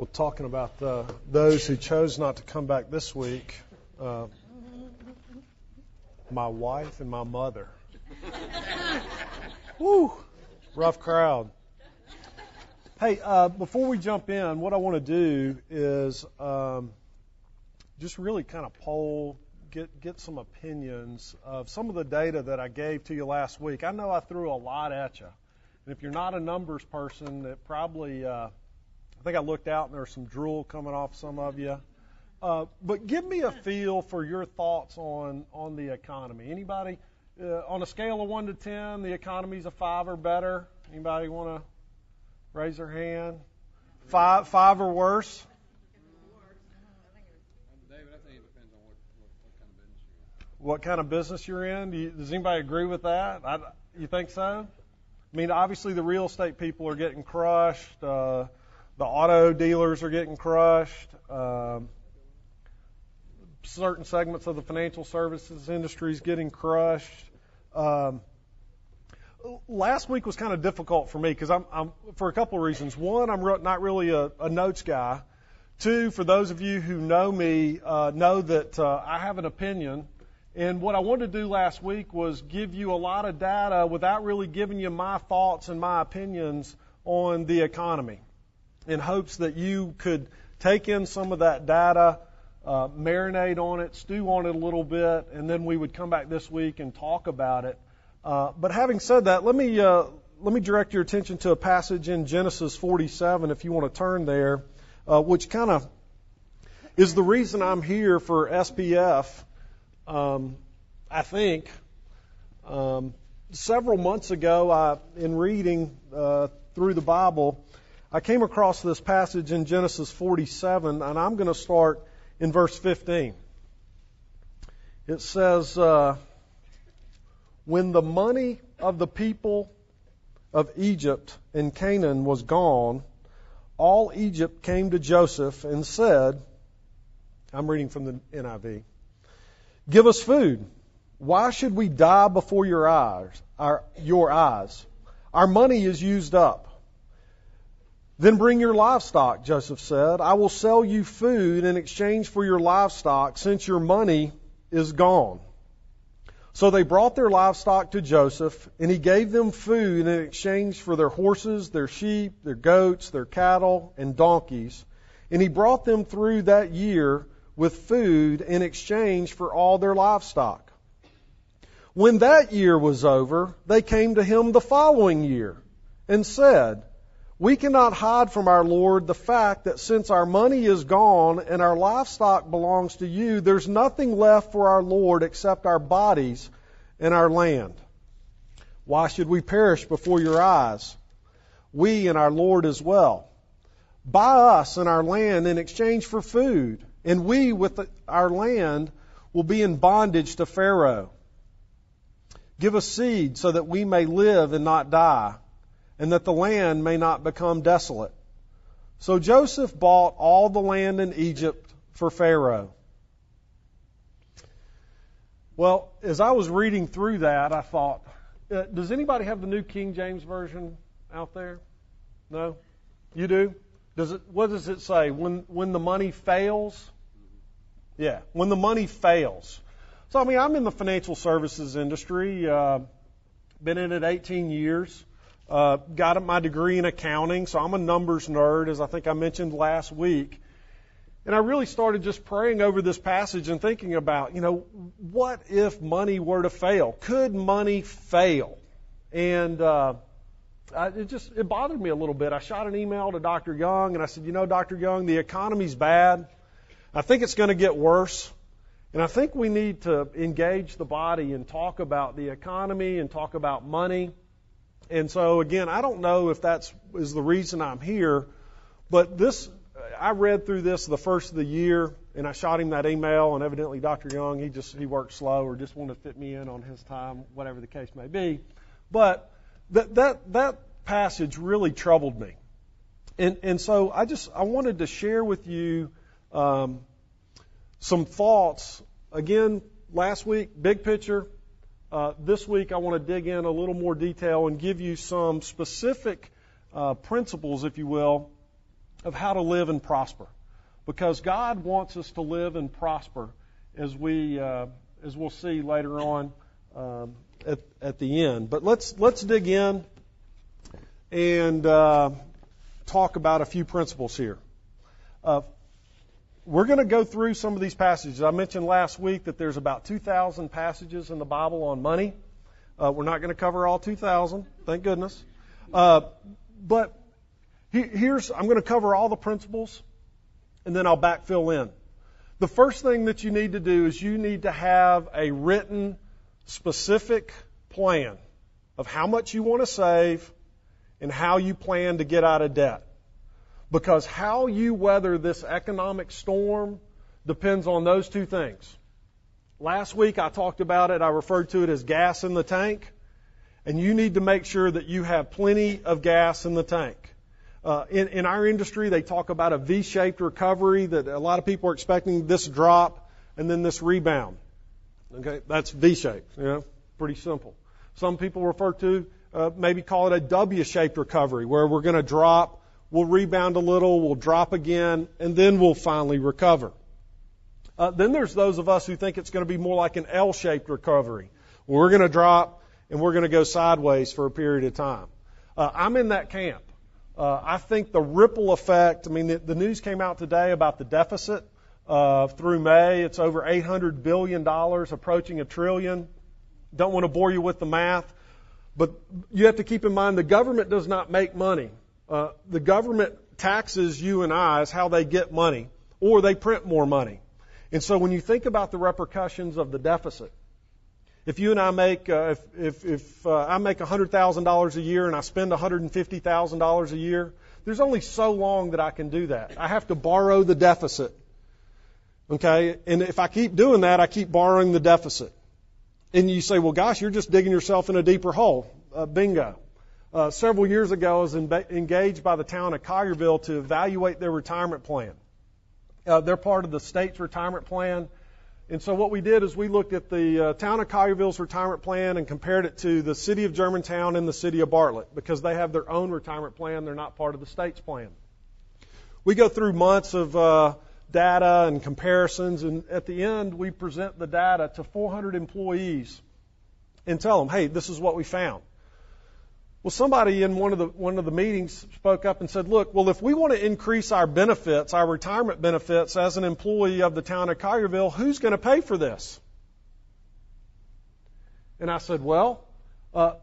Well, talking about the, those who chose not to come back this week, uh, my wife and my mother. Woo, rough crowd. Hey, uh, before we jump in, what I want to do is um, just really kind of poll, get get some opinions of some of the data that I gave to you last week. I know I threw a lot at you, and if you're not a numbers person, it probably uh, I think I looked out and there's some drool coming off some of you. Uh, but give me a feel for your thoughts on on the economy. Anybody uh, on a scale of one to ten, the economy's a five or better? Anybody want to raise their hand? Five, five or worse? What kind of business you're in? Do you, does anybody agree with that? I, you think so? I mean, obviously the real estate people are getting crushed. Uh, the auto dealers are getting crushed. Um, certain segments of the financial services industry is getting crushed. Um, last week was kind of difficult for me because I'm, I'm for a couple of reasons. One, I'm re- not really a, a notes guy. Two, for those of you who know me, uh, know that uh, I have an opinion. And what I wanted to do last week was give you a lot of data without really giving you my thoughts and my opinions on the economy in hopes that you could take in some of that data, uh, marinate on it, stew on it a little bit, and then we would come back this week and talk about it. Uh, but having said that, let me uh, let me direct your attention to a passage in Genesis 47, if you want to turn there, uh, which kind of is the reason I'm here for SPF. Um, I think um, several months ago, I, in reading uh, through the Bible, I came across this passage in Genesis 47, and I'm going to start in verse 15. It says, uh, When the money of the people of Egypt and Canaan was gone, all Egypt came to Joseph and said, I'm reading from the NIV, Give us food. Why should we die before your eyes? Our, your eyes. Our money is used up. Then bring your livestock, Joseph said. I will sell you food in exchange for your livestock since your money is gone. So they brought their livestock to Joseph, and he gave them food in exchange for their horses, their sheep, their goats, their cattle, and donkeys. And he brought them through that year with food in exchange for all their livestock. When that year was over, they came to him the following year and said, we cannot hide from our Lord the fact that since our money is gone and our livestock belongs to you, there's nothing left for our Lord except our bodies and our land. Why should we perish before your eyes? We and our Lord as well. Buy us and our land in exchange for food, and we with our land will be in bondage to Pharaoh. Give us seed so that we may live and not die and that the land may not become desolate. So Joseph bought all the land in Egypt for Pharaoh. Well, as I was reading through that, I thought, uh, does anybody have the New King James Version out there? No? You do? Does it, what does it say? When, when the money fails? Yeah, when the money fails. So, I mean, I'm in the financial services industry, uh, been in it 18 years. Uh, got my degree in accounting, so I'm a numbers nerd, as I think I mentioned last week. And I really started just praying over this passage and thinking about, you know, what if money were to fail? Could money fail? And uh, I, it just it bothered me a little bit. I shot an email to Dr. Young and I said, you know, Dr. Young, the economy's bad. I think it's going to get worse. And I think we need to engage the body and talk about the economy and talk about money. And so again, I don't know if that's is the reason I'm here, but this I read through this the first of the year and I shot him that email and evidently Dr. Young, he just he worked slow or just wanted to fit me in on his time, whatever the case may be. But that that that passage really troubled me. And and so I just I wanted to share with you um, some thoughts again last week, big picture, uh, this week, I want to dig in a little more detail and give you some specific uh, principles, if you will, of how to live and prosper. Because God wants us to live and prosper as we uh, as we'll see later on um, at, at the end. But let's let's dig in and uh, talk about a few principles here. We're going to go through some of these passages. I mentioned last week that there's about 2,000 passages in the Bible on money. Uh, we're not going to cover all 2,000, thank goodness. Uh, but he, here's I'm going to cover all the principles, and then I'll backfill in. The first thing that you need to do is you need to have a written, specific plan of how much you want to save and how you plan to get out of debt. Because how you weather this economic storm depends on those two things. Last week I talked about it, I referred to it as gas in the tank, and you need to make sure that you have plenty of gas in the tank. Uh, in, in our industry, they talk about a V-shaped recovery that a lot of people are expecting this drop and then this rebound. Okay, that's V-shaped. You know, pretty simple. Some people refer to uh, maybe call it a W-shaped recovery, where we're going to drop, we'll rebound a little, we'll drop again, and then we'll finally recover. Uh, then there's those of us who think it's going to be more like an L-shaped recovery. We're going to drop and we're going to go sideways for a period of time. Uh, I'm in that camp. Uh, I think the ripple effect. I mean, the, the news came out today about the deficit uh, through May. It's over 800 billion dollars, approaching a trillion. Don't want to bore you with the math, but you have to keep in mind the government does not make money. Uh, the government taxes you and I as how they get money, or they print more money. And so when you think about the repercussions of the deficit, if you and I make, uh, if, if, if uh, I make $100,000 a year and I spend $150,000 a year, there's only so long that I can do that. I have to borrow the deficit. Okay? And if I keep doing that, I keep borrowing the deficit. And you say, well, gosh, you're just digging yourself in a deeper hole. Uh, bingo. Uh, several years ago, was in, engaged by the town of Collierville to evaluate their retirement plan. Uh, they're part of the state's retirement plan. And so what we did is we looked at the uh, town of Collierville's retirement plan and compared it to the city of Germantown and the city of Bartlett because they have their own retirement plan. They're not part of the state's plan. We go through months of uh, data and comparisons, and at the end, we present the data to 400 employees and tell them, hey, this is what we found. Well, somebody in one of the one of the meetings spoke up and said, "Look, well, if we want to increase our benefits, our retirement benefits as an employee of the town of Collierville, who's going to pay for this?" And I said, "Well, uh,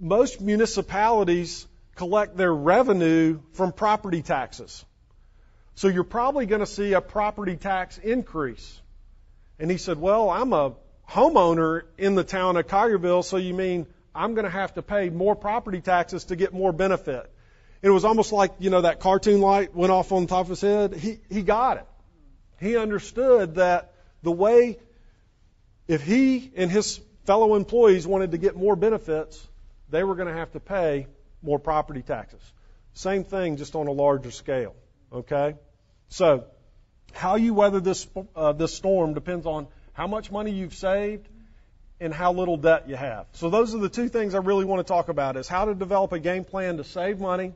most municipalities collect their revenue from property taxes. So you're probably going to see a property tax increase. And he said, Well, I'm a homeowner in the town of Collierville, so you mean I'm going to have to pay more property taxes to get more benefit. It was almost like, you know, that cartoon light went off on the top of his head. He, he got it. He understood that the way, if he and his fellow employees wanted to get more benefits, they were going to have to pay more property taxes. Same thing, just on a larger scale. Okay? So, how you weather this, uh, this storm depends on how much money you've saved and how little debt you have. So those are the two things I really want to talk about is how to develop a game plan to save money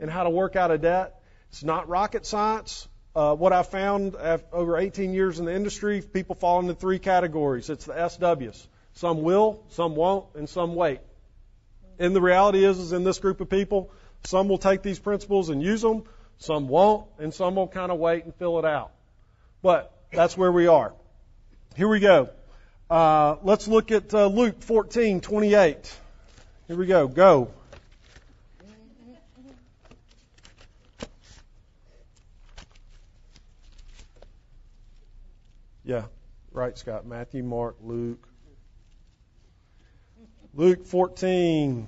and how to work out of debt. It's not rocket science. Uh, what I've found over 18 years in the industry, people fall into three categories. It's the SWs. Some will, some won't, and some wait. And the reality is, is in this group of people, some will take these principles and use them, some won't, and some will kind of wait and fill it out. But that's where we are. Here we go. Uh, let's look at uh, Luke 14, 28. Here we go. Go. Yeah, right, Scott. Matthew, Mark, Luke. Luke 14,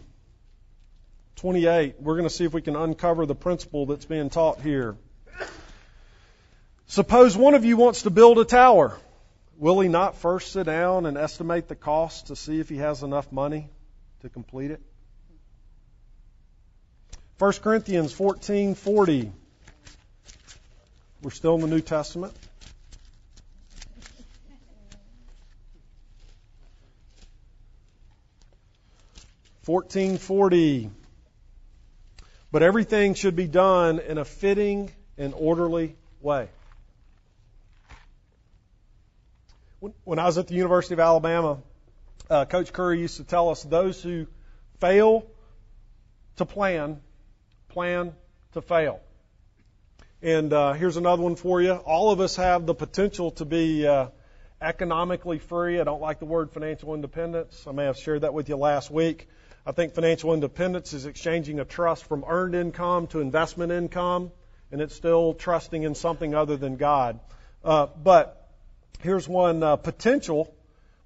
28. We're going to see if we can uncover the principle that's being taught here. Suppose one of you wants to build a tower. Will he not first sit down and estimate the cost to see if he has enough money to complete it? 1 Corinthians 14:40. We're still in the New Testament. Fourteen forty. but everything should be done in a fitting and orderly way. When I was at the University of Alabama, uh, Coach Curry used to tell us those who fail to plan, plan to fail. And uh, here's another one for you. All of us have the potential to be uh, economically free. I don't like the word financial independence. I may have shared that with you last week. I think financial independence is exchanging a trust from earned income to investment income, and it's still trusting in something other than God. Uh, but here's one uh, potential.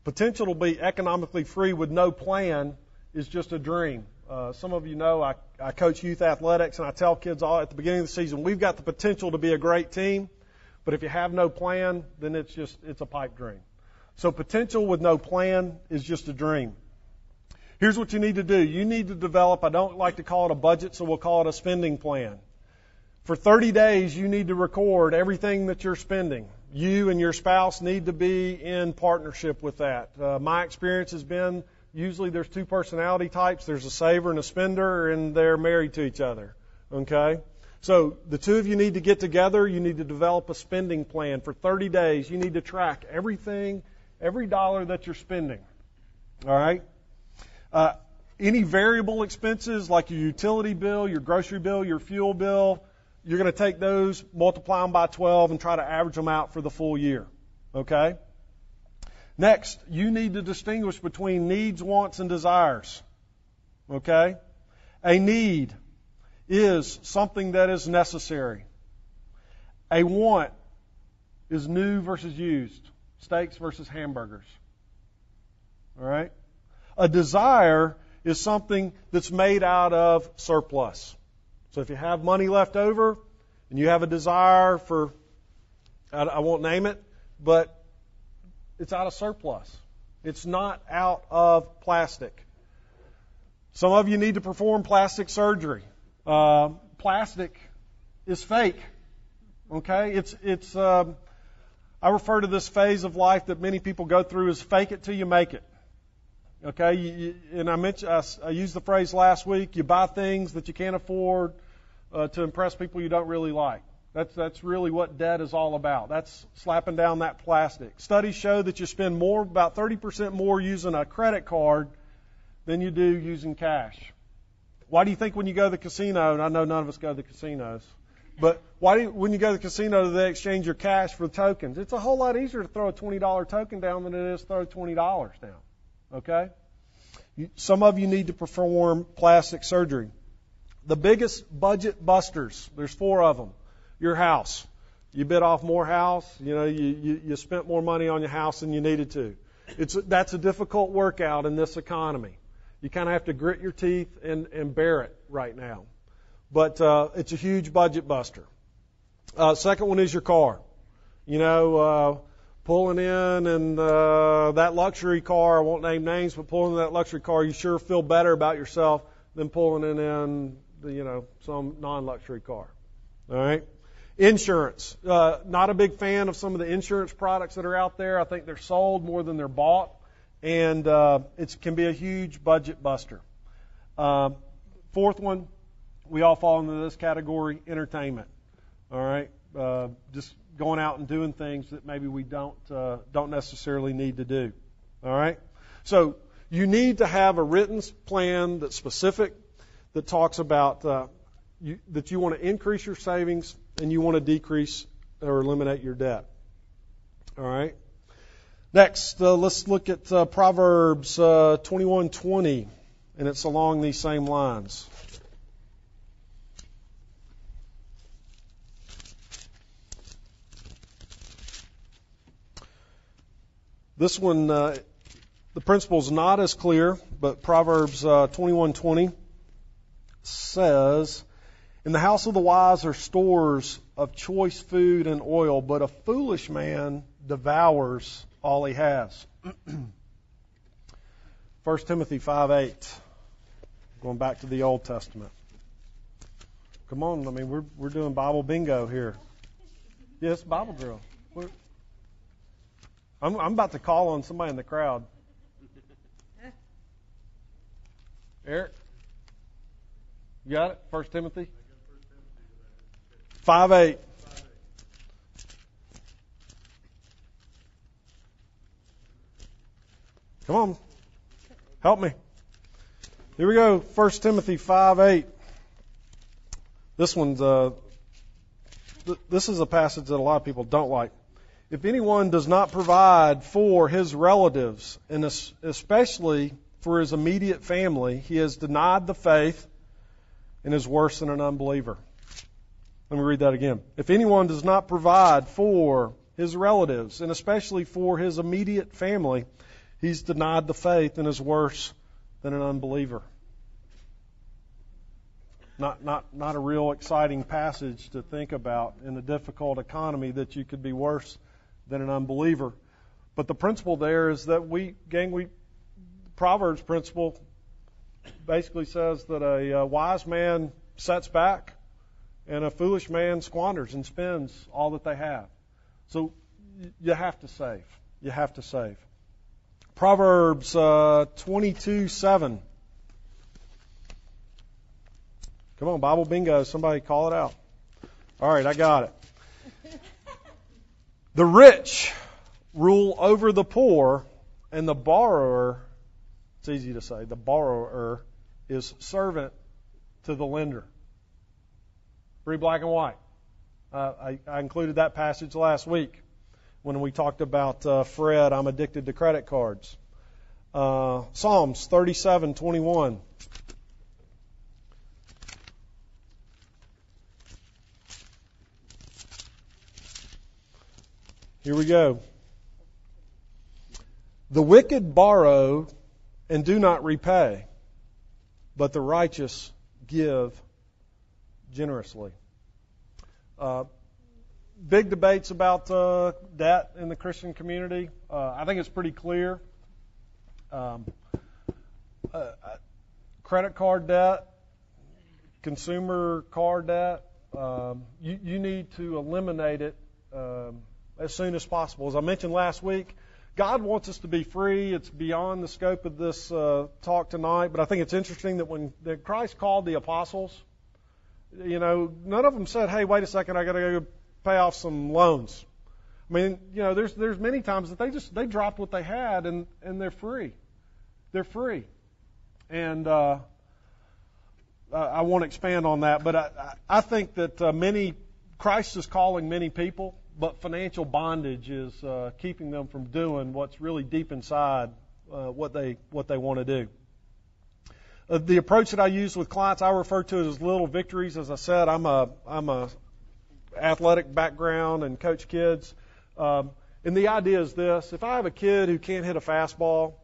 Potential to be economically free with no plan is just a dream. Uh, some of you know I, I coach youth athletics, and I tell kids all at the beginning of the season, we've got the potential to be a great team, but if you have no plan, then it's just it's a pipe dream. So potential with no plan is just a dream. Here's what you need to do. You need to develop, I don't like to call it a budget, so we'll call it a spending plan. For 30 days, you need to record everything that you're spending. You and your spouse need to be in partnership with that. Uh, my experience has been usually there's two personality types. There's a saver and a spender, and they're married to each other. Okay? So the two of you need to get together. You need to develop a spending plan for 30 days. You need to track everything, every dollar that you're spending. All right? Uh, any variable expenses like your utility bill, your grocery bill, your fuel bill, you're going to take those, multiply them by 12, and try to average them out for the full year. Okay? Next, you need to distinguish between needs, wants, and desires. Okay? A need is something that is necessary. A want is new versus used, steaks versus hamburgers. All right? A desire is something that's made out of surplus. So if you have money left over and you have a desire for, I won't name it, but it's out of surplus. It's not out of plastic. Some of you need to perform plastic surgery. Uh, plastic is fake. Okay, it's it's. Um, I refer to this phase of life that many people go through as fake it till you make it. Okay, you, you, and I mentioned I, I, used the phrase last week. You buy things that you can't afford uh, to impress people you don't really like. That's, that's really what debt is all about. That's slapping down that plastic. Studies show that you spend more, about 30% more using a credit card than you do using cash. Why do you think when you go to the casino, and I know none of us go to the casinos, but why do you, when you go to the casino do they exchange your cash for tokens? It's a whole lot easier to throw a $20 token down than it is to throw $20 down. Okay? Some of you need to perform plastic surgery. The biggest budget busters, there's four of them your house. You bit off more house. You know, you, you, you spent more money on your house than you needed to. It's that's a difficult workout in this economy. You kind of have to grit your teeth and, and bear it right now. But uh, it's a huge budget buster. Uh, second one is your car. You know, uh, pulling in and uh, that luxury car. I won't name names, but pulling in that luxury car, you sure feel better about yourself than pulling in, in, the, you know, some non-luxury car. All right. Insurance. Uh, not a big fan of some of the insurance products that are out there. I think they're sold more than they're bought, and uh, it can be a huge budget buster. Uh, fourth one, we all fall into this category: entertainment. All right, uh, just going out and doing things that maybe we don't uh, don't necessarily need to do. All right, so you need to have a written plan that's specific, that talks about uh, you, that you want to increase your savings and you want to decrease or eliminate your debt. All right. Next, uh, let's look at uh, Proverbs uh, 21:20, and it's along these same lines. This one, uh, the is not as clear, but Proverbs uh, 21:20 says, in the house of the wise are stores of choice food and oil, but a foolish man devours all he has. 1 Timothy 5:8, Going back to the Old Testament. Come on, I mean, we're, we're doing Bible bingo here. Yes, Bible drill. I'm, I'm about to call on somebody in the crowd. Eric? You got it? First Timothy? Five eight. Come on. Help me. Here we go. First Timothy five eight. This one's uh th- this is a passage that a lot of people don't like. If anyone does not provide for his relatives, and especially for his immediate family, he has denied the faith and is worse than an unbeliever. Let me read that again. If anyone does not provide for his relatives, and especially for his immediate family, he's denied the faith and is worse than an unbeliever. Not, not, not a real exciting passage to think about in a difficult economy that you could be worse than an unbeliever. But the principle there is that we, gang, we, Proverbs principle basically says that a, a wise man sets back and a foolish man squanders and spends all that they have. So you have to save. You have to save. Proverbs uh, 22 7. Come on, Bible bingo. Somebody call it out. All right, I got it. The rich rule over the poor, and the borrower, it's easy to say, the borrower is servant to the lender. Pretty black and white. Uh, I, I, included that passage last week when we talked about uh, Fred, I'm addicted to credit cards. Uh, Psalms 37:21. Here we go. The wicked borrow and do not repay, but the righteous give generously. Uh, big debates about uh, debt in the Christian community. Uh, I think it's pretty clear. Um, uh, uh, credit card debt, consumer card debt, um, you, you, need to eliminate it um, as soon as possible. As I mentioned last week, God wants us to be free. It's beyond the scope of this uh, talk tonight, but I think it's interesting that when that Christ called the apostles, you know, none of them said, "Hey, wait a second, I got to go pay off some loans." I mean, you know, there's there's many times that they just they dropped what they had and and they're free, they're free, and uh, I won't expand on that, but I I think that uh, many Christ is calling many people but financial bondage is uh, keeping them from doing what's really deep inside uh, what they what they want to do. Uh, the approach that I use with clients, I refer to it as little victories. As I said, I'm a I'm a athletic background and coach kids. Um, and the idea is this: if I have a kid who can't hit a fastball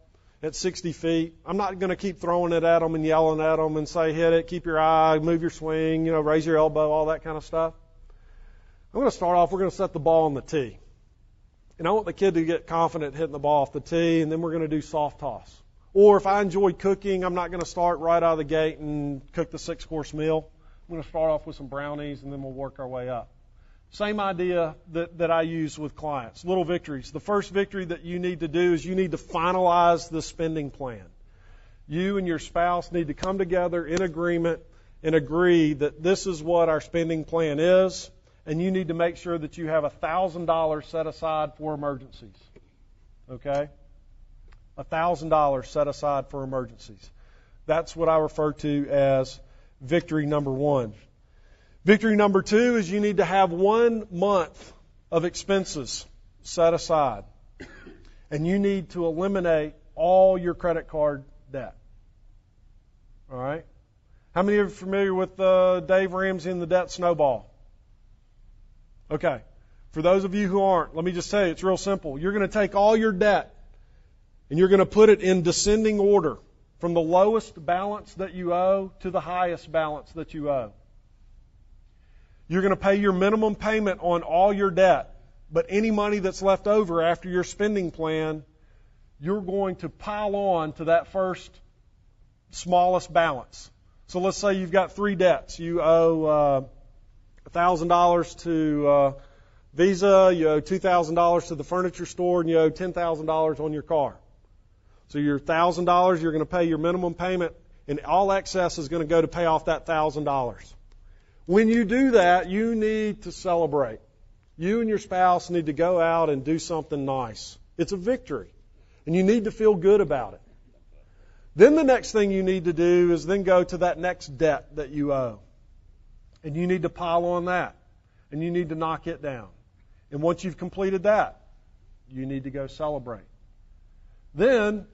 at 60 feet, I'm not going to keep throwing it at them and yelling at them and say, "Hit it, keep your eye, move your swing, you know, raise your elbow, all that kind of stuff." I'm going to start off, we're going to set the ball on the tee. And I want the kid to get confident hitting the ball off the tee, and then we're going to do soft toss. Or if I enjoy cooking, I'm not going to start right out of the gate and cook the six course meal. I'm going to start off with some brownies, and then we'll work our way up. Same idea that, that I use with clients. Little victories. The first victory that you need to do is you need to finalize the spending plan. You and your spouse need to come together in agreement and agree that this is what our spending plan is and you need to make sure that you have $1,000 set aside for emergencies. Okay? $1,000 set aside for emergencies. That's what I refer to as victory number one. Victory number two is you need to have one month of expenses set aside. And you need to eliminate all your credit card debt. All right? How many of you are familiar with uh, Dave Ramsey and the debt snowball? Okay. For those of you who aren't, let me just say it's real simple. You're going to take all your debt and you're going to put it in descending order from the lowest balance that you owe to the highest balance that you owe. You're going to pay your minimum payment on all your debt, but any money that's left over after your spending plan, you're going to pile on to that first smallest balance. So let's say you've got three debts. You owe uh, $1,000 to uh, Visa, you owe $2,000 to the furniture store, and you owe $10,000 on your car. So your $1,000, you're going to pay your minimum payment and all excess is going to go to pay off that $1,000. When you do that, you need to celebrate. You and your spouse need to go out and do something nice. It's a victory. And you need to feel good about it. Then the next thing you need to do is then go to that next debt that you owe. And you need to pile on that. And you need to knock it down. And once you've completed that, you need to go celebrate. Then,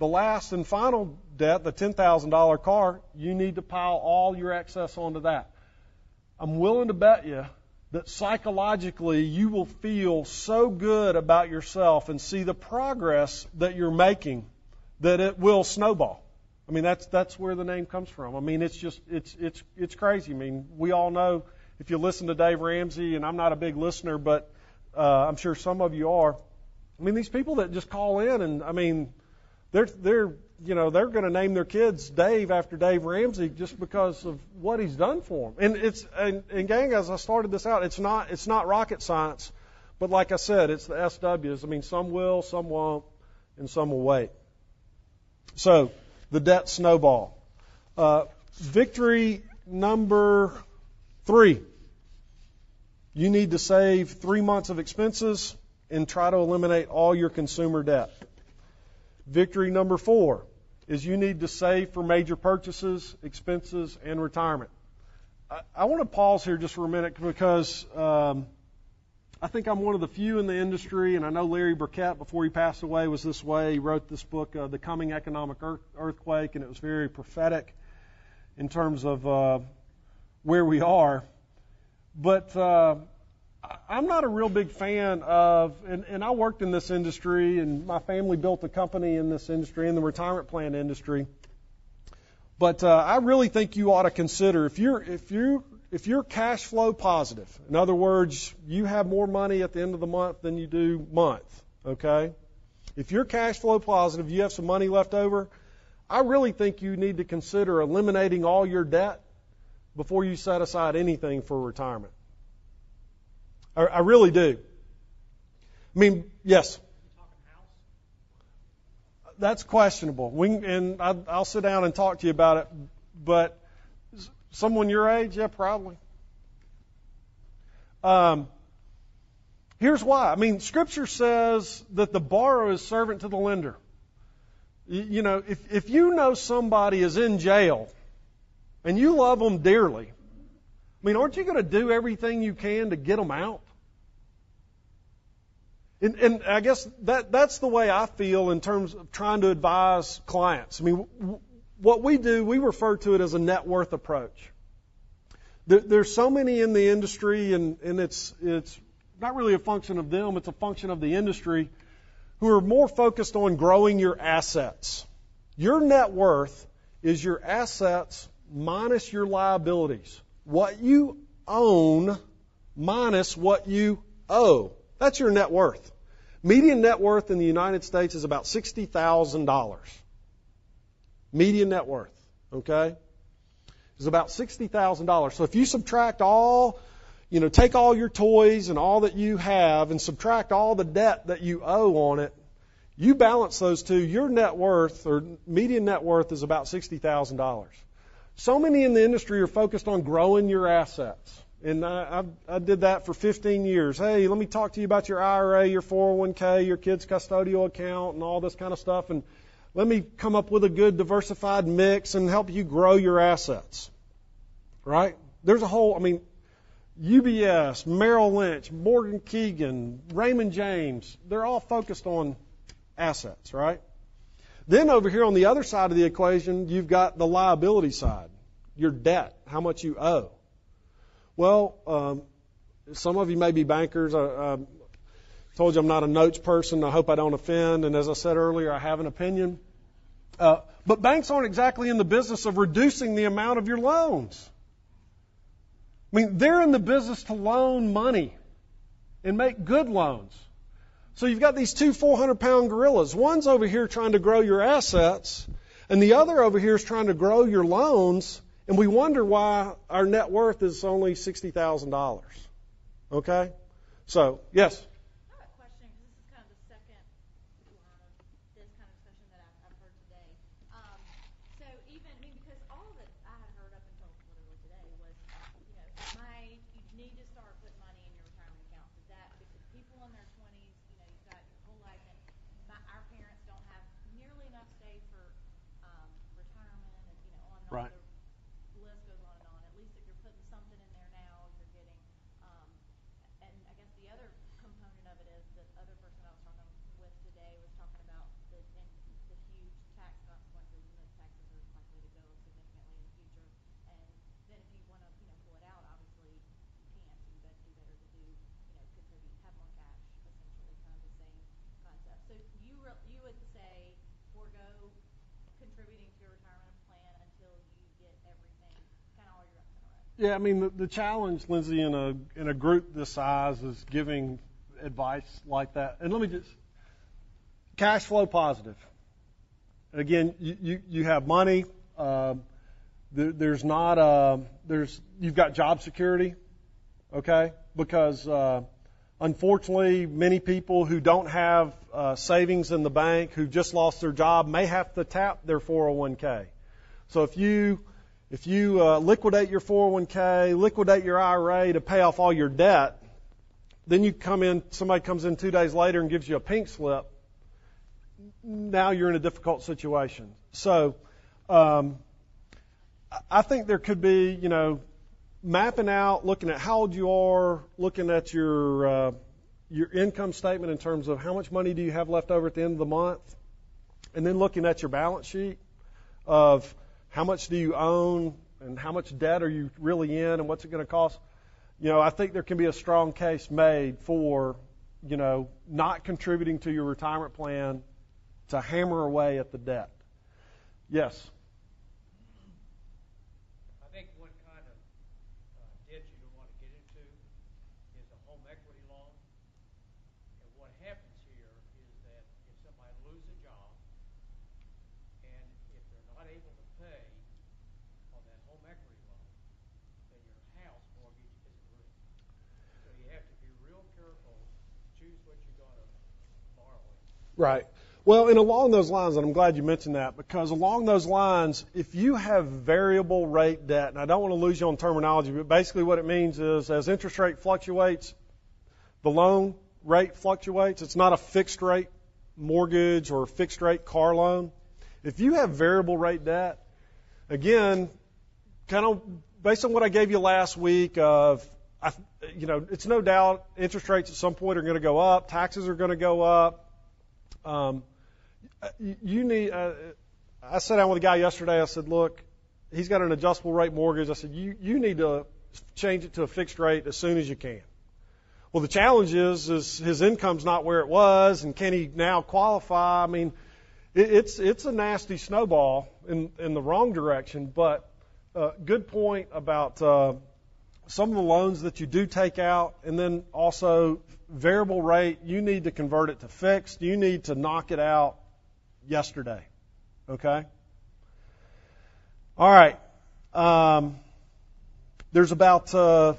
the last and final debt, the $10,000 car, you need to pile all your excess onto that. I'm willing to bet you that psychologically you will feel so good about yourself and see the progress that you're making that it will snowball. I mean that's that's where the name comes from. I mean it's just it's it's it's crazy. I mean we all know if you listen to Dave Ramsey and I'm not a big listener but uh, I'm sure some of you are. I mean these people that just call in and I mean they're they're you know, they're going to name their kids Dave after Dave Ramsey just because of what he's done for them. And it's and, and gang, as I started this out, it's not it's not rocket science, but like I said, it's the SWs. I mean, some will, some won't, and some will wait. So the debt snowball. Uh, victory number three. You need to save three months of expenses and try to eliminate all your consumer debt. Victory number four is you need to save for major purchases, expenses, and retirement. I, I want to pause here just for a minute because um, I think I'm one of the few in the industry, and I know Larry Burkett, before he passed away, was this way. He wrote this book, uh, The Coming Economic Earth- Earthquake, and it was very prophetic in terms of uh, where we are. But uh, I'm not a real big fan of, and, and I worked in this industry, and my family built a company in this industry, in the retirement plan industry. But uh, I really think you ought to consider if you're if you if you're cash flow positive, in other words, you have more money at the end of the month than you do month. Okay, if you're cash flow positive, you have some money left over. I really think you need to consider eliminating all your debt before you set aside anything for retirement. I, I really do. I mean, yes. That's questionable. We, and I, I'll sit down and talk to you about it. But someone your age, yeah, probably. Um, here's why. I mean, Scripture says that the borrower is servant to the lender. You, know, if if you know somebody is in jail and you love them dearly, I mean, aren't you going to do everything you can to get them out? And, and I guess that that's the way I feel in terms of trying to advise clients. I mean, what we do, we refer to it as a net worth approach. There, there's so many in the industry, and, and it's it's not really a function of them; it's a function of the industry, who are more focused on growing your assets. Your net worth is your assets minus your liabilities. What you own minus what you owe. That's your net worth. Median net worth in the United States is about $60,000. Median net worth, okay? Is about $60,000. So if you subtract all, you know, take all your toys and all that you have and subtract all the debt that you owe on it, you balance those two, your net worth or median net worth is about $60,000. So many in the industry are focused on growing your assets. And I, I, I did that for 15 years. Hey, let me talk to you about your IRA, your 401k, your kid's custodial account, and all this kind of stuff. And let me come up with a good diversified mix and help you grow your assets. Right? There's a whole, I mean, UBS, Merrill Lynch, Morgan Keegan, Raymond James, they're all focused on assets, right? Then over here on the other side of the equation, you've got the liability side, your debt, how much you owe. Well, um, some of you may be bankers. I, I told you I'm not a notes person. I hope I don't offend. And as I said earlier, I have an opinion. Uh, but banks aren't exactly in the business of reducing the amount of your loans. I mean, they're in the business to loan money and make good loans. So you've got these two 400 pound gorillas. One's over here trying to grow your assets, and the other over here is trying to grow your loans and we wonder why our net worth is only $60,000. Okay? So, yes? Um, so even, I mean, people in their twenties, you know, you've got your whole life, and my, our parents don't have nearly enough saved for, um, retirement, and, you know, on and on. Right. The list goes on and on. At least if you're putting something in there now, you're getting, um, and I guess the other component of it is, the other person I was talking with today was talking about the, and the huge tax consequences, and that taxes are likely to go up significantly in the future. And then if you wanna, you know, pull it out, obviously, you can't, so you better do better to do, you know, contribute, have more cash, essentially, kind of the same concept. So you re- you would say forego contributing to your retirement plan until you get everything, kind of all your ducks in a row. Yeah, I mean, the, the challenge, Lindsay, in a in a group this size is giving advice like that. And let me just cash flow positive. Again, you you, you have money. There, there's not a there's you've got job security, okay? Because uh, unfortunately, many people who don't have uh, savings in the bank, who just lost their job, may have to tap their 401k. So if you if you uh, liquidate your 401k, liquidate your IRA to pay off all your debt, then you come in, somebody comes in two days later and gives you a pink slip. Now you're in a difficult situation. So, um, I think there could be, you know, mapping out, looking at how old you are, looking at your uh, your income statement in terms of how much money do you have left over at the end of the month, and then looking at your balance sheet of how much do you own and how much debt are you really in and what's it going to cost. You know, I think there can be a strong case made for, you know, not contributing to your retirement plan to hammer away at the debt. Yes. I think one kind of uh, debt you don't want to get into is a home equity loan. And what happens here is that if somebody loses a job, and if they're not able to pay on that home equity loan, then your house mortgage isn't real. So you have to be real careful, choose what you're going to borrow in. Right. Well, and along those lines, and I'm glad you mentioned that because along those lines, if you have variable rate debt, and I don't want to lose you on terminology, but basically what it means is as interest rate fluctuates, the loan rate fluctuates. It's not a fixed rate mortgage or fixed rate car loan. If you have variable rate debt, again, kind of based on what I gave you last week of I, you know, it's no doubt interest rates at some point are going to go up, taxes are going to go up. Um, you need. Uh, I sat down with a guy yesterday. I said, look, he's got an adjustable rate mortgage. I said, you you need to change it to a fixed rate as soon as you can. Well, the challenge is, is his income's not where it was, and can he now qualify? I mean, it, it's it's a nasty snowball in in the wrong direction. But uh, good point about uh, some of the loans that you do take out, and then also variable rate. You need to convert it to fixed. You need to knock it out yesterday. Okay? All right. Um, there's about uh,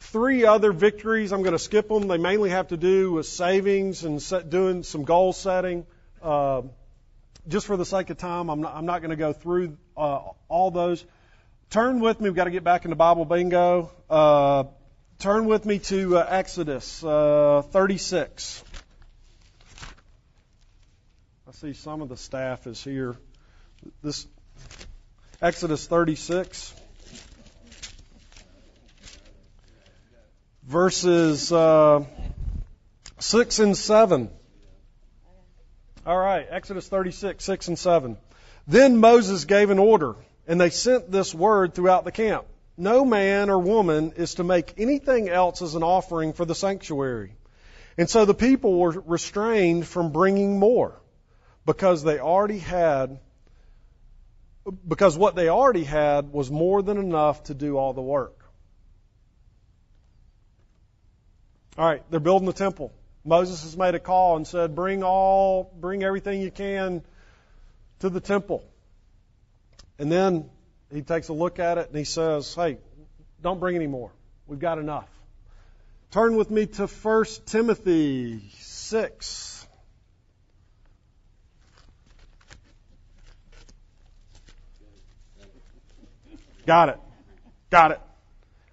three other victories. I'm going to skip them. They mainly have to do with savings and set, doing some goal setting. Uh, just for the sake of time, I'm not, I'm not going to go through uh, all those. Turn with me. We've got to get back into Bible bingo. Uh, turn with me to uh, Exodus uh, 36. I see some of the staff is here. This Exodus 36, verses uh, 6 and 7. All right, Exodus 36, 6 and 7. Then Moses gave an order, and they sent this word throughout the camp. No man or woman is to make anything else as an offering for the sanctuary. And so the people were restrained from bringing more because they already had because what they already had was more than enough to do all the work. All right, they're building the temple. Moses has made a call and said, "Bring all, bring everything you can to the temple." And then he takes a look at it and he says, "Hey, don't bring any more. We've got enough." Turn with me to 1 Timothy 6. Got it. Got it.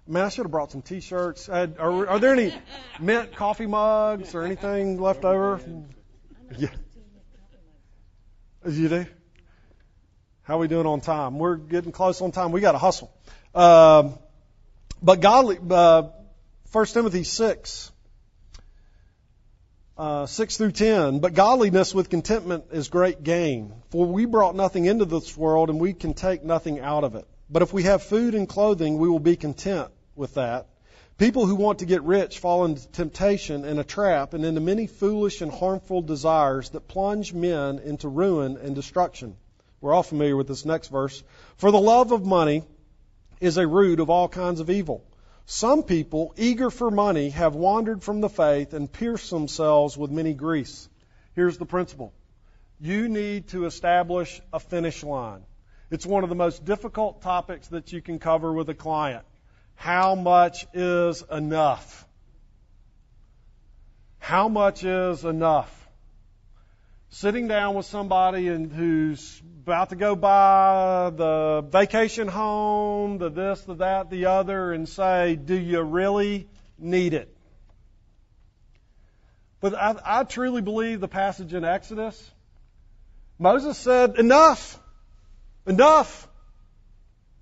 Man, I should have brought some T-shirts. Uh, are, are there any mint coffee mugs or anything left over? Yeah. You do? How are we doing on time? We're getting close on time. We got to hustle. Um, but godly, uh, 1 Timothy 6, uh, 6 through 10. But godliness with contentment is great gain. For we brought nothing into this world and we can take nothing out of it. But if we have food and clothing, we will be content with that. People who want to get rich fall into temptation and a trap and into many foolish and harmful desires that plunge men into ruin and destruction. We're all familiar with this next verse. For the love of money is a root of all kinds of evil. Some people, eager for money, have wandered from the faith and pierced themselves with many griefs. Here's the principle. You need to establish a finish line. It's one of the most difficult topics that you can cover with a client. How much is enough? How much is enough? Sitting down with somebody and who's about to go buy the vacation home, the this, the that, the other, and say, do you really need it? But I, I truly believe the passage in Exodus, Moses said, enough. Enough.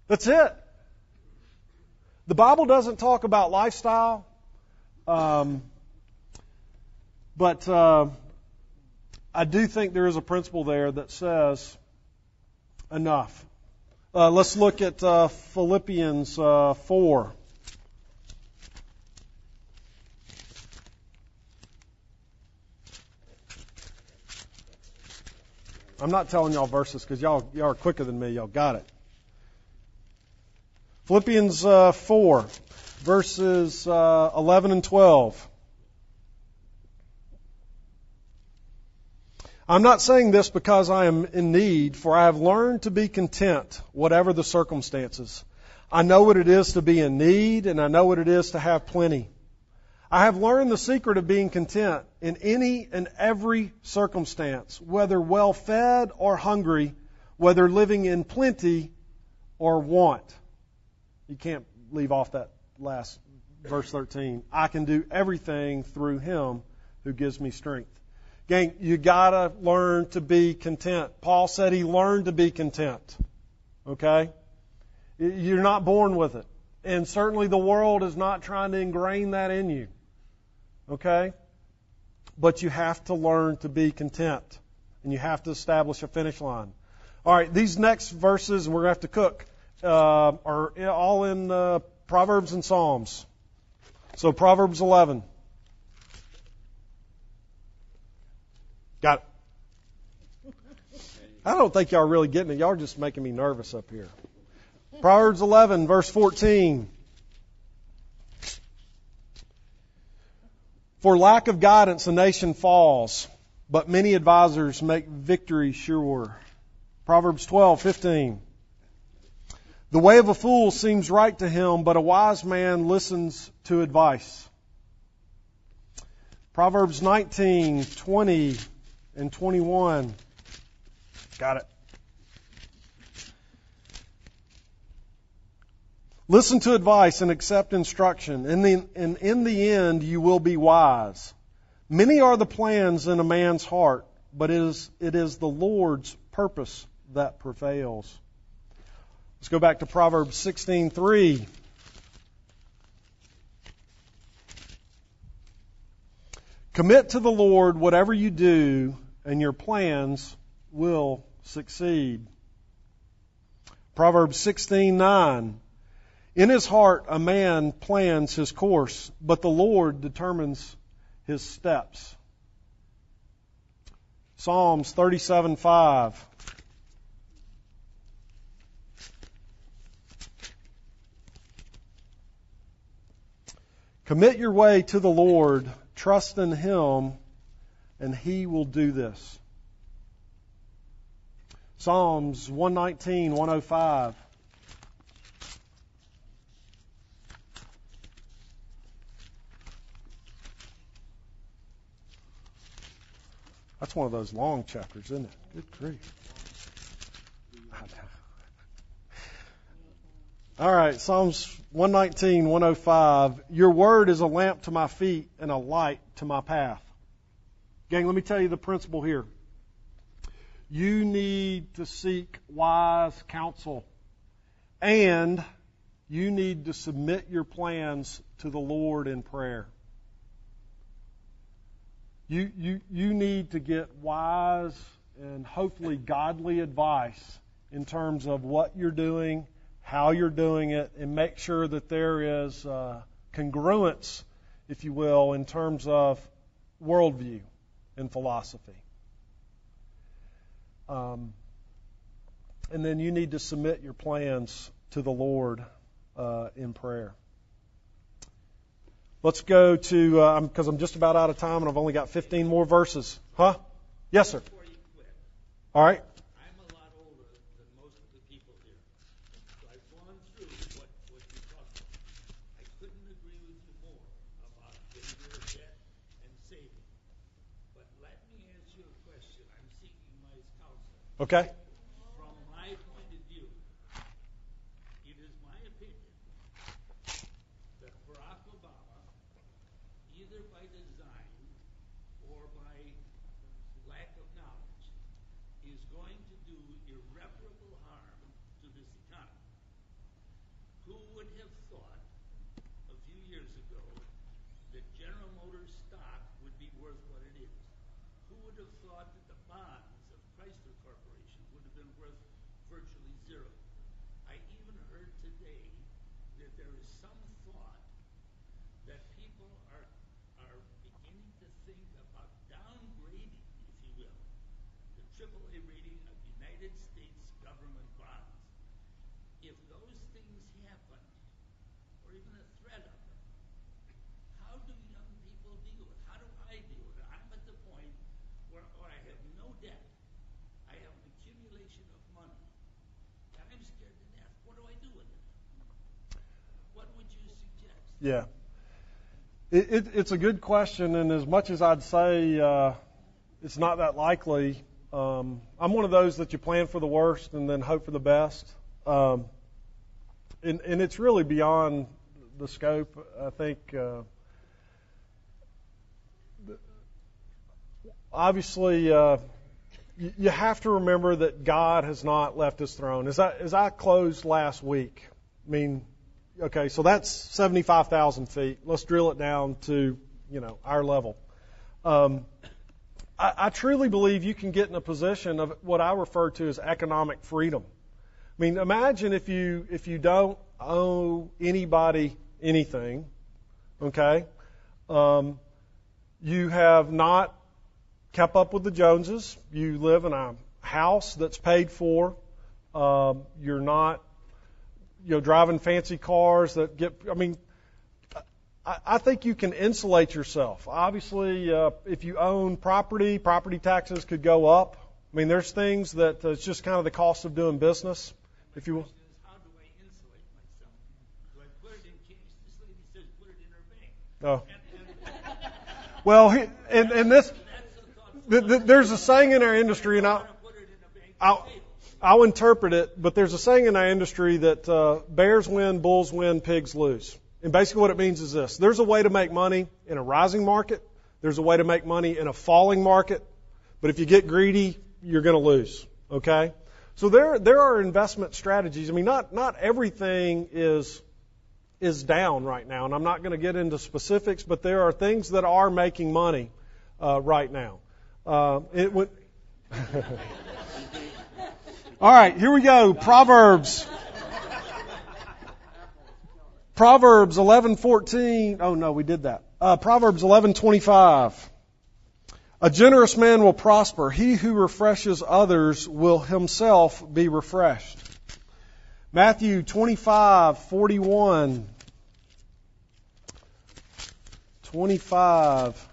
That's it. The Bible doesn't talk about lifestyle, um, but uh, I do think there is a principle there that says enough. Uh, let's look at uh, Philippians uh, 4. I'm not telling y'all verses because y'all, y'all are quicker than me. Y'all got it. Philippians uh, 4, verses uh, 11 and 12. I'm not saying this because I am in need, for I have learned to be content, whatever the circumstances. I know what it is to be in need, and I know what it is to have plenty. I have learned the secret of being content in any and every circumstance, whether well fed or hungry, whether living in plenty or want. You can't leave off that last verse 13. I can do everything through him who gives me strength. Gang, you gotta learn to be content. Paul said he learned to be content. Okay? You're not born with it. And certainly the world is not trying to ingrain that in you. Okay? But you have to learn to be content. And you have to establish a finish line. All right, these next verses, and we're going to have to cook, uh, are all in uh, Proverbs and Psalms. So, Proverbs 11. Got it. I don't think y'all really getting it. Y'all are just making me nervous up here. Proverbs 11, verse 14. For lack of guidance, a nation falls, but many advisors make victory sure. Proverbs 12:15. The way of a fool seems right to him, but a wise man listens to advice. Proverbs 19:20 and 21. Got it. Listen to advice and accept instruction, and in, and in the end you will be wise. Many are the plans in a man's heart, but it is, it is the Lord's purpose that prevails. Let's go back to Proverbs 16:3. Commit to the Lord whatever you do, and your plans will succeed. Proverbs 16:9 in his heart, a man plans his course, but the Lord determines his steps. Psalms 37:5. Commit your way to the Lord, trust in him, and he will do this. Psalms 119, 105. That's one of those long chapters, isn't it? Good grief. All right, Psalms 119, 105. Your word is a lamp to my feet and a light to my path. Gang, let me tell you the principle here. You need to seek wise counsel, and you need to submit your plans to the Lord in prayer. You, you, you need to get wise and hopefully godly advice in terms of what you're doing how you're doing it, and make sure that there is uh, congruence, if you will, in terms of worldview and philosophy. Um, and then you need to submit your plans to the Lord uh, in prayer. Let's go to, because uh, I'm just about out of time and I've only got 15 more verses. Huh? Yes, sir. All right. Okay? From my point of view, it is my opinion that Barack Obama, either by design or by lack of knowledge, is going to do irreparable harm to this economy. Who would have thought a few years ago that General Motors stock would be worth what it is? Who would have thought that the bonds of Chrysler Corporation would have been worth virtually zero? I even heard today that there is some thought that people are are beginning to think about downgrading, if you will, the AAA rating of United States government bonds. If those things happen, or even a threat of them, how do young people deal with it? How do I deal with it? I'm at the point where, where I have no debt. I have an accumulation of money. And I'm scared to death. What do I do with it? What would you suggest? Yeah. It, it, it's a good question, and as much as I'd say uh, it's not that likely, um, I'm one of those that you plan for the worst and then hope for the best. Um, and, and it's really beyond the scope. I think uh, obviously uh, you, you have to remember that God has not left His throne. As I, as I closed last week, I mean, okay, so that's 75,000 feet. Let's drill it down to you know our level. Um, I, I truly believe you can get in a position of what I refer to as economic freedom. I mean, imagine if you if you don't owe anybody anything, okay? Um, you have not kept up with the Joneses. You live in a house that's paid for. Um, you're not, you know, driving fancy cars that get. I mean, I, I think you can insulate yourself. Obviously, uh, if you own property, property taxes could go up. I mean, there's things that uh, it's just kind of the cost of doing business, if you will. Question is, how do I insulate myself? Do I put it in cash? This lady says put it in her bank. Oh. Well, he- and, and this, that's a thought. th- th- there's a saying in our industry, and I I'll, I'll interpret it, but there's a saying in our industry that uh, bears win, bulls win, pigs lose. And basically what it means is this. There's a way to make money in a rising market. There's a way to make money in a falling market. But if you get greedy, you're going to lose. Okay? So there, there are investment strategies. I mean, not, not everything is, is down right now. And I'm not going to get into specifics, but there are things that are making money, uh, right now. Uh, it would, All right, here we go. Proverbs. Proverbs 11:14. Oh no, we did that. Uh, Proverbs 11:25. A generous man will prosper. He who refreshes others will himself be refreshed. Matthew 25:41. 25.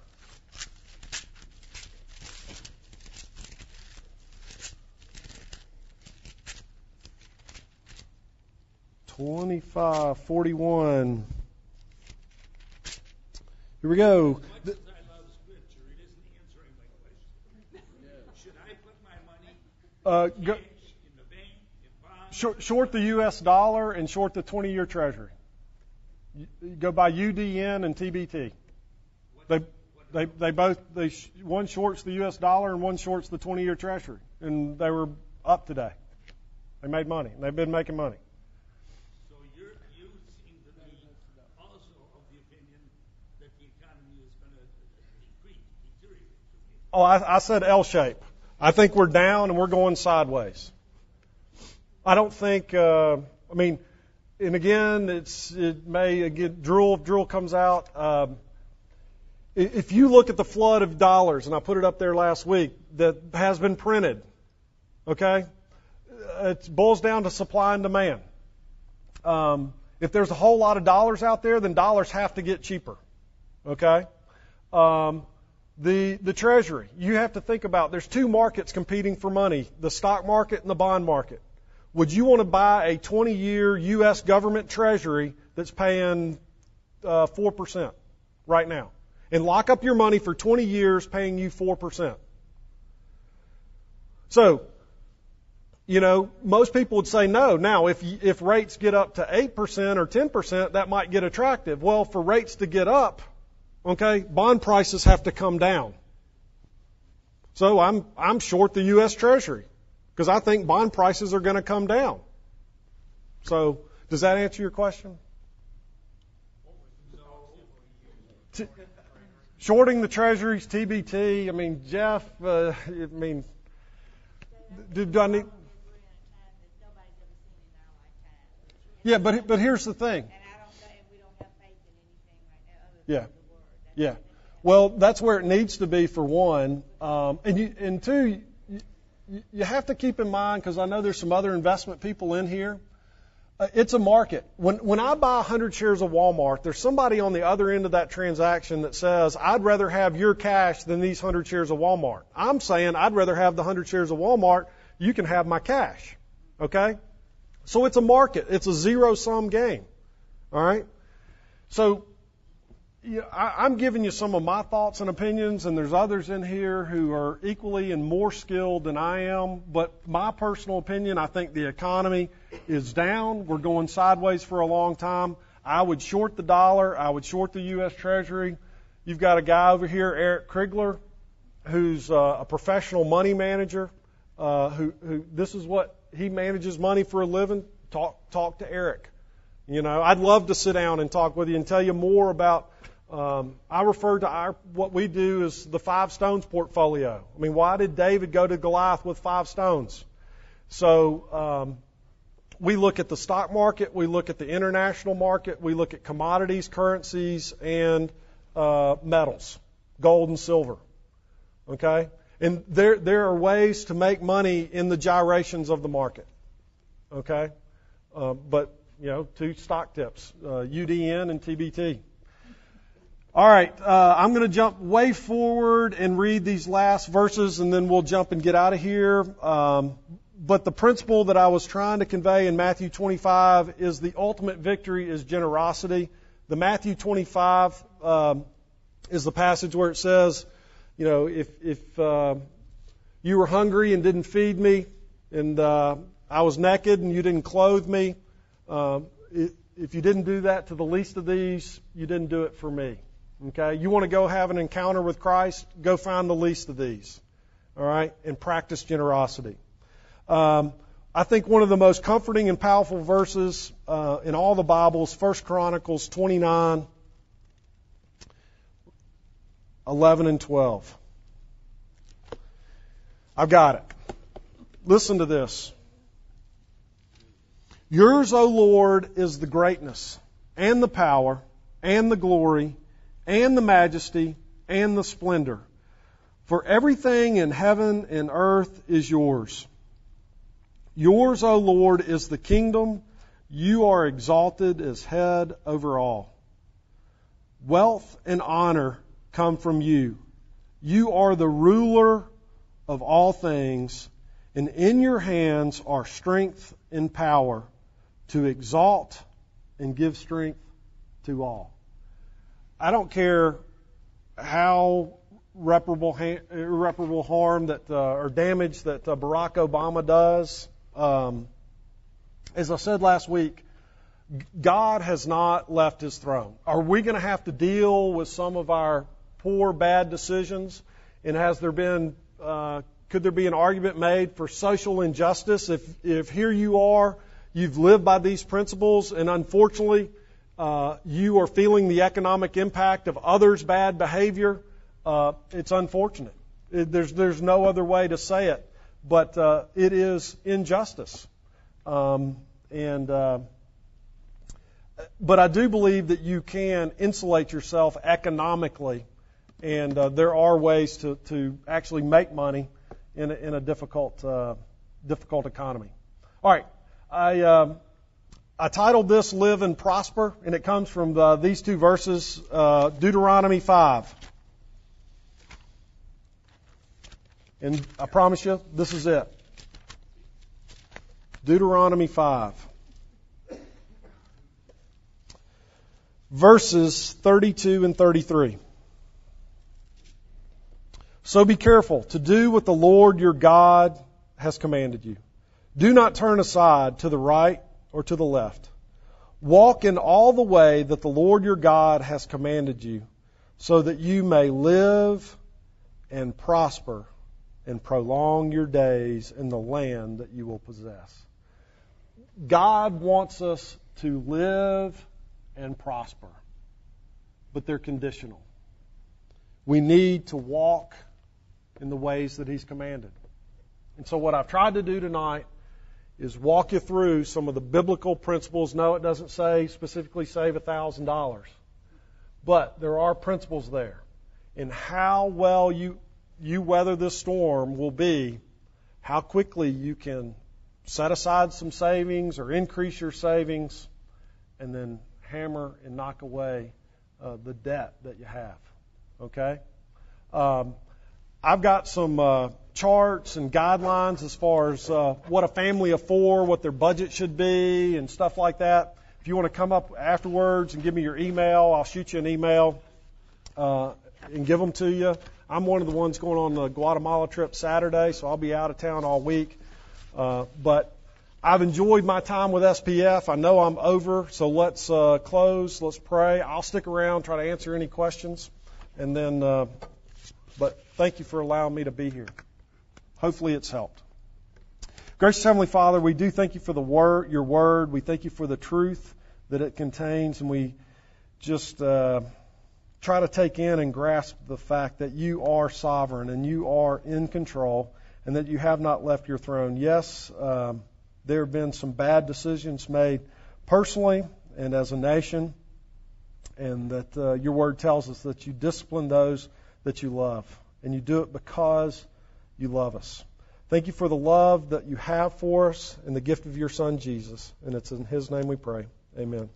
25 41. Here we go. Should I uh, go short, short, the U.S. dollar and short the 20 year treasury. Go buy UDN and TBT. They, they, they both, they, one shorts the U.S. dollar and one shorts the 20 year treasury. And they were up today. They made money. They've been making money. Oh, I, I said L shape. I think we're down and we're going sideways. I don't think. Uh, I mean, and again, it's it may again drool drool comes out. Um, if you look at the flood of dollars, and I put it up there last week, that has been printed, okay, it boils down to supply and demand. Um, if there's a whole lot of dollars out there, then dollars have to get cheaper, okay. Um, the the treasury. You have to think about there's two markets competing for money the stock market and the bond market. Would you want to buy a 20 year US government treasury that's paying uh, 4% right now? And lock up your money for 20 years paying you 4% so you know most people would say no. Now if if rates get up to 8% or 10% that might get attractive. Well for rates to get up Okay, bond prices have to come down. So I'm I'm short the U.S. Treasury because I think bond prices are going to come down. So does that answer your question? T- shorting the Treasuries, TBT. I mean, Jeff. Uh, I mean, do, do I need? We're in a time that nobody's ever seen in our lifetime. Yeah, but but here's the thing. And I don't think we don't have faith in anything right now other Yeah. Yeah. Well, that's where it needs to be for one, um, and you, and two, you, you have to keep in mind because I know there's some other investment people in here. Uh, it's a market. When when I buy 100 shares of Walmart, there's somebody on the other end of that transaction that says, "I'd rather have your cash than these 100 shares of Walmart." I'm saying, "I'd rather have the 100 shares of Walmart. You can have my cash." Okay? So it's a market. It's a zero sum game. All right? So you know, I, I'm giving you some of my thoughts and opinions, and there's others in here who are equally and more skilled than I am. But my personal opinion, I think the economy is down. We're going sideways for a long time. I would short the dollar. I would short the U.S. Treasury. You've got a guy over here, Eric Krigler, who's uh, a professional money manager. Uh, who, who this is what he manages money for a living. Talk talk to Eric. You know, I'd love to sit down and talk with you and tell you more about. Um, I refer to our what we do as the five stones portfolio. I mean, why did David go to Goliath with five stones? So um, we look at the stock market, we look at the international market, we look at commodities, currencies, and uh, metals, gold and silver. Okay, and there there are ways to make money in the gyrations of the market. Okay, uh, but you know, two stock tips, uh, UDN and TBT. All right, uh, I'm going to jump way forward and read these last verses, and then we'll jump and get out of here. Um, but the principle that I was trying to convey in Matthew 25 is the ultimate victory is generosity. The Matthew 25 um, is the passage where it says, you know, if if uh, you were hungry and didn't feed me, and uh, I was naked and you didn't clothe me, um, if you didn't do that to the least of these, you didn't do it for me. Okay? You want to go have an encounter with Christ? Go find the least of these. All right? And practice generosity. Um, I think one of the most comforting and powerful verses uh, in all the Bibles, 1 Chronicles 29, 11 and 12. I've got it. Listen to this. Yours, O Lord, is the greatness and the power and the glory and the majesty and the splendor. For everything in heaven and earth is yours. Yours, O Lord, is the kingdom. You are exalted as head over all. Wealth and honor come from you. You are the ruler of all things, and in your hands are strength and power to exalt and give strength to all. I don't care how reparable, irreparable harm that uh, or damage that uh, Barack Obama does. Um, as I said last week, God has not left his throne. Are we going to have to deal with some of our poor, bad decisions? And has there been, uh, could there be an argument made for social injustice? If, if here you are, you've lived by these principles, and unfortunately, uh, you are feeling the economic impact of others' bad behavior, uh, it's unfortunate. It, there's, there's no other way to say it, but uh, it is injustice. Um, and uh, but I do believe that you can insulate yourself economically, and uh, there are ways to, to actually make money in a, in a difficult difficult economy. All right, I um, I titled this "Live and Prosper," and it comes from the, these two verses, uh, Deuteronomy five. And I promise you, this is it. Deuteronomy 5. Verses 32 and 33. So be careful to do what the Lord your God has commanded you. Do not turn aside to the right or to the left. Walk in all the way that the Lord your God has commanded you, so that you may live and prosper and prolong your days in the land that you will possess. God wants us to live and prosper, but they're conditional. We need to walk in the ways that He's commanded. And so, what I've tried to do tonight is walk you through some of the biblical principles. No, it doesn't say specifically save $1,000, but there are principles there. And how well you you weather this storm will be how quickly you can set aside some savings or increase your savings and then hammer and knock away uh, the debt that you have. Okay? Um, I've got some uh, charts and guidelines as far as uh, what a family of four, what their budget should be, and stuff like that. If you want to come up afterwards and give me your email, I'll shoot you an email uh, and give them to you. I'm one of the ones going on the Guatemala trip Saturday, so I'll be out of town all week. Uh, but I've enjoyed my time with SPF. I know I'm over, so let's uh, close. Let's pray. I'll stick around, try to answer any questions, and then. Uh, but thank you for allowing me to be here. Hopefully, it's helped. Gracious Heavenly Father, we do thank you for the word, your word. We thank you for the truth that it contains, and we just. Uh, try to take in and grasp the fact that you are sovereign and you are in control and that you have not left your throne. Yes, um, there have been some bad decisions made personally and as a nation, and that uh, your word tells us that you discipline those that you love, and you do it because you love us. Thank you for the love that you have for us and the gift of your Son, Jesus. And it's in His name we pray. Amen.